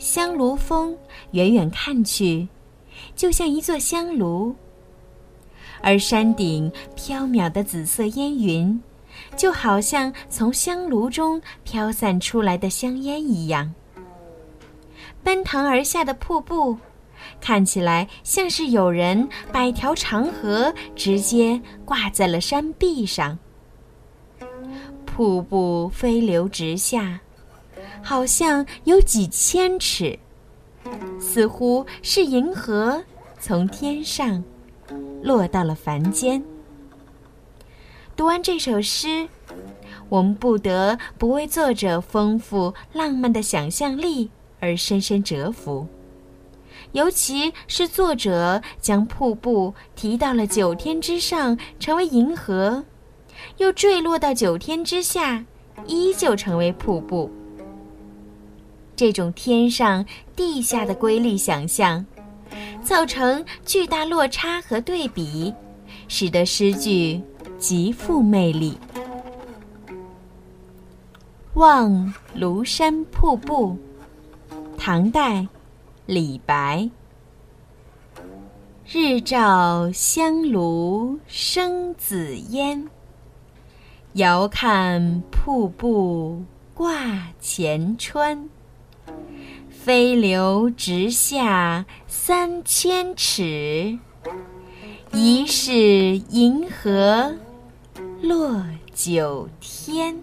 香炉峰远远看去，就像一座香炉；而山顶飘渺的紫色烟云，就好像从香炉中飘散出来的香烟一样。奔腾而下的瀑布，看起来像是有人把条长河直接挂在了山壁上。瀑布飞流直下。好像有几千尺，似乎是银河从天上落到了凡间。读完这首诗，我们不得不为作者丰富浪漫的想象力而深深折服。尤其是作者将瀑布提到了九天之上，成为银河；又坠落到九天之下，依旧成为瀑布。这种天上地下的瑰丽想象，造成巨大落差和对比，使得诗句极富魅力。望庐山瀑布，唐代，李白。日照香炉生紫烟，遥看瀑布挂前川。飞流直下三千尺。疑是银河落九天。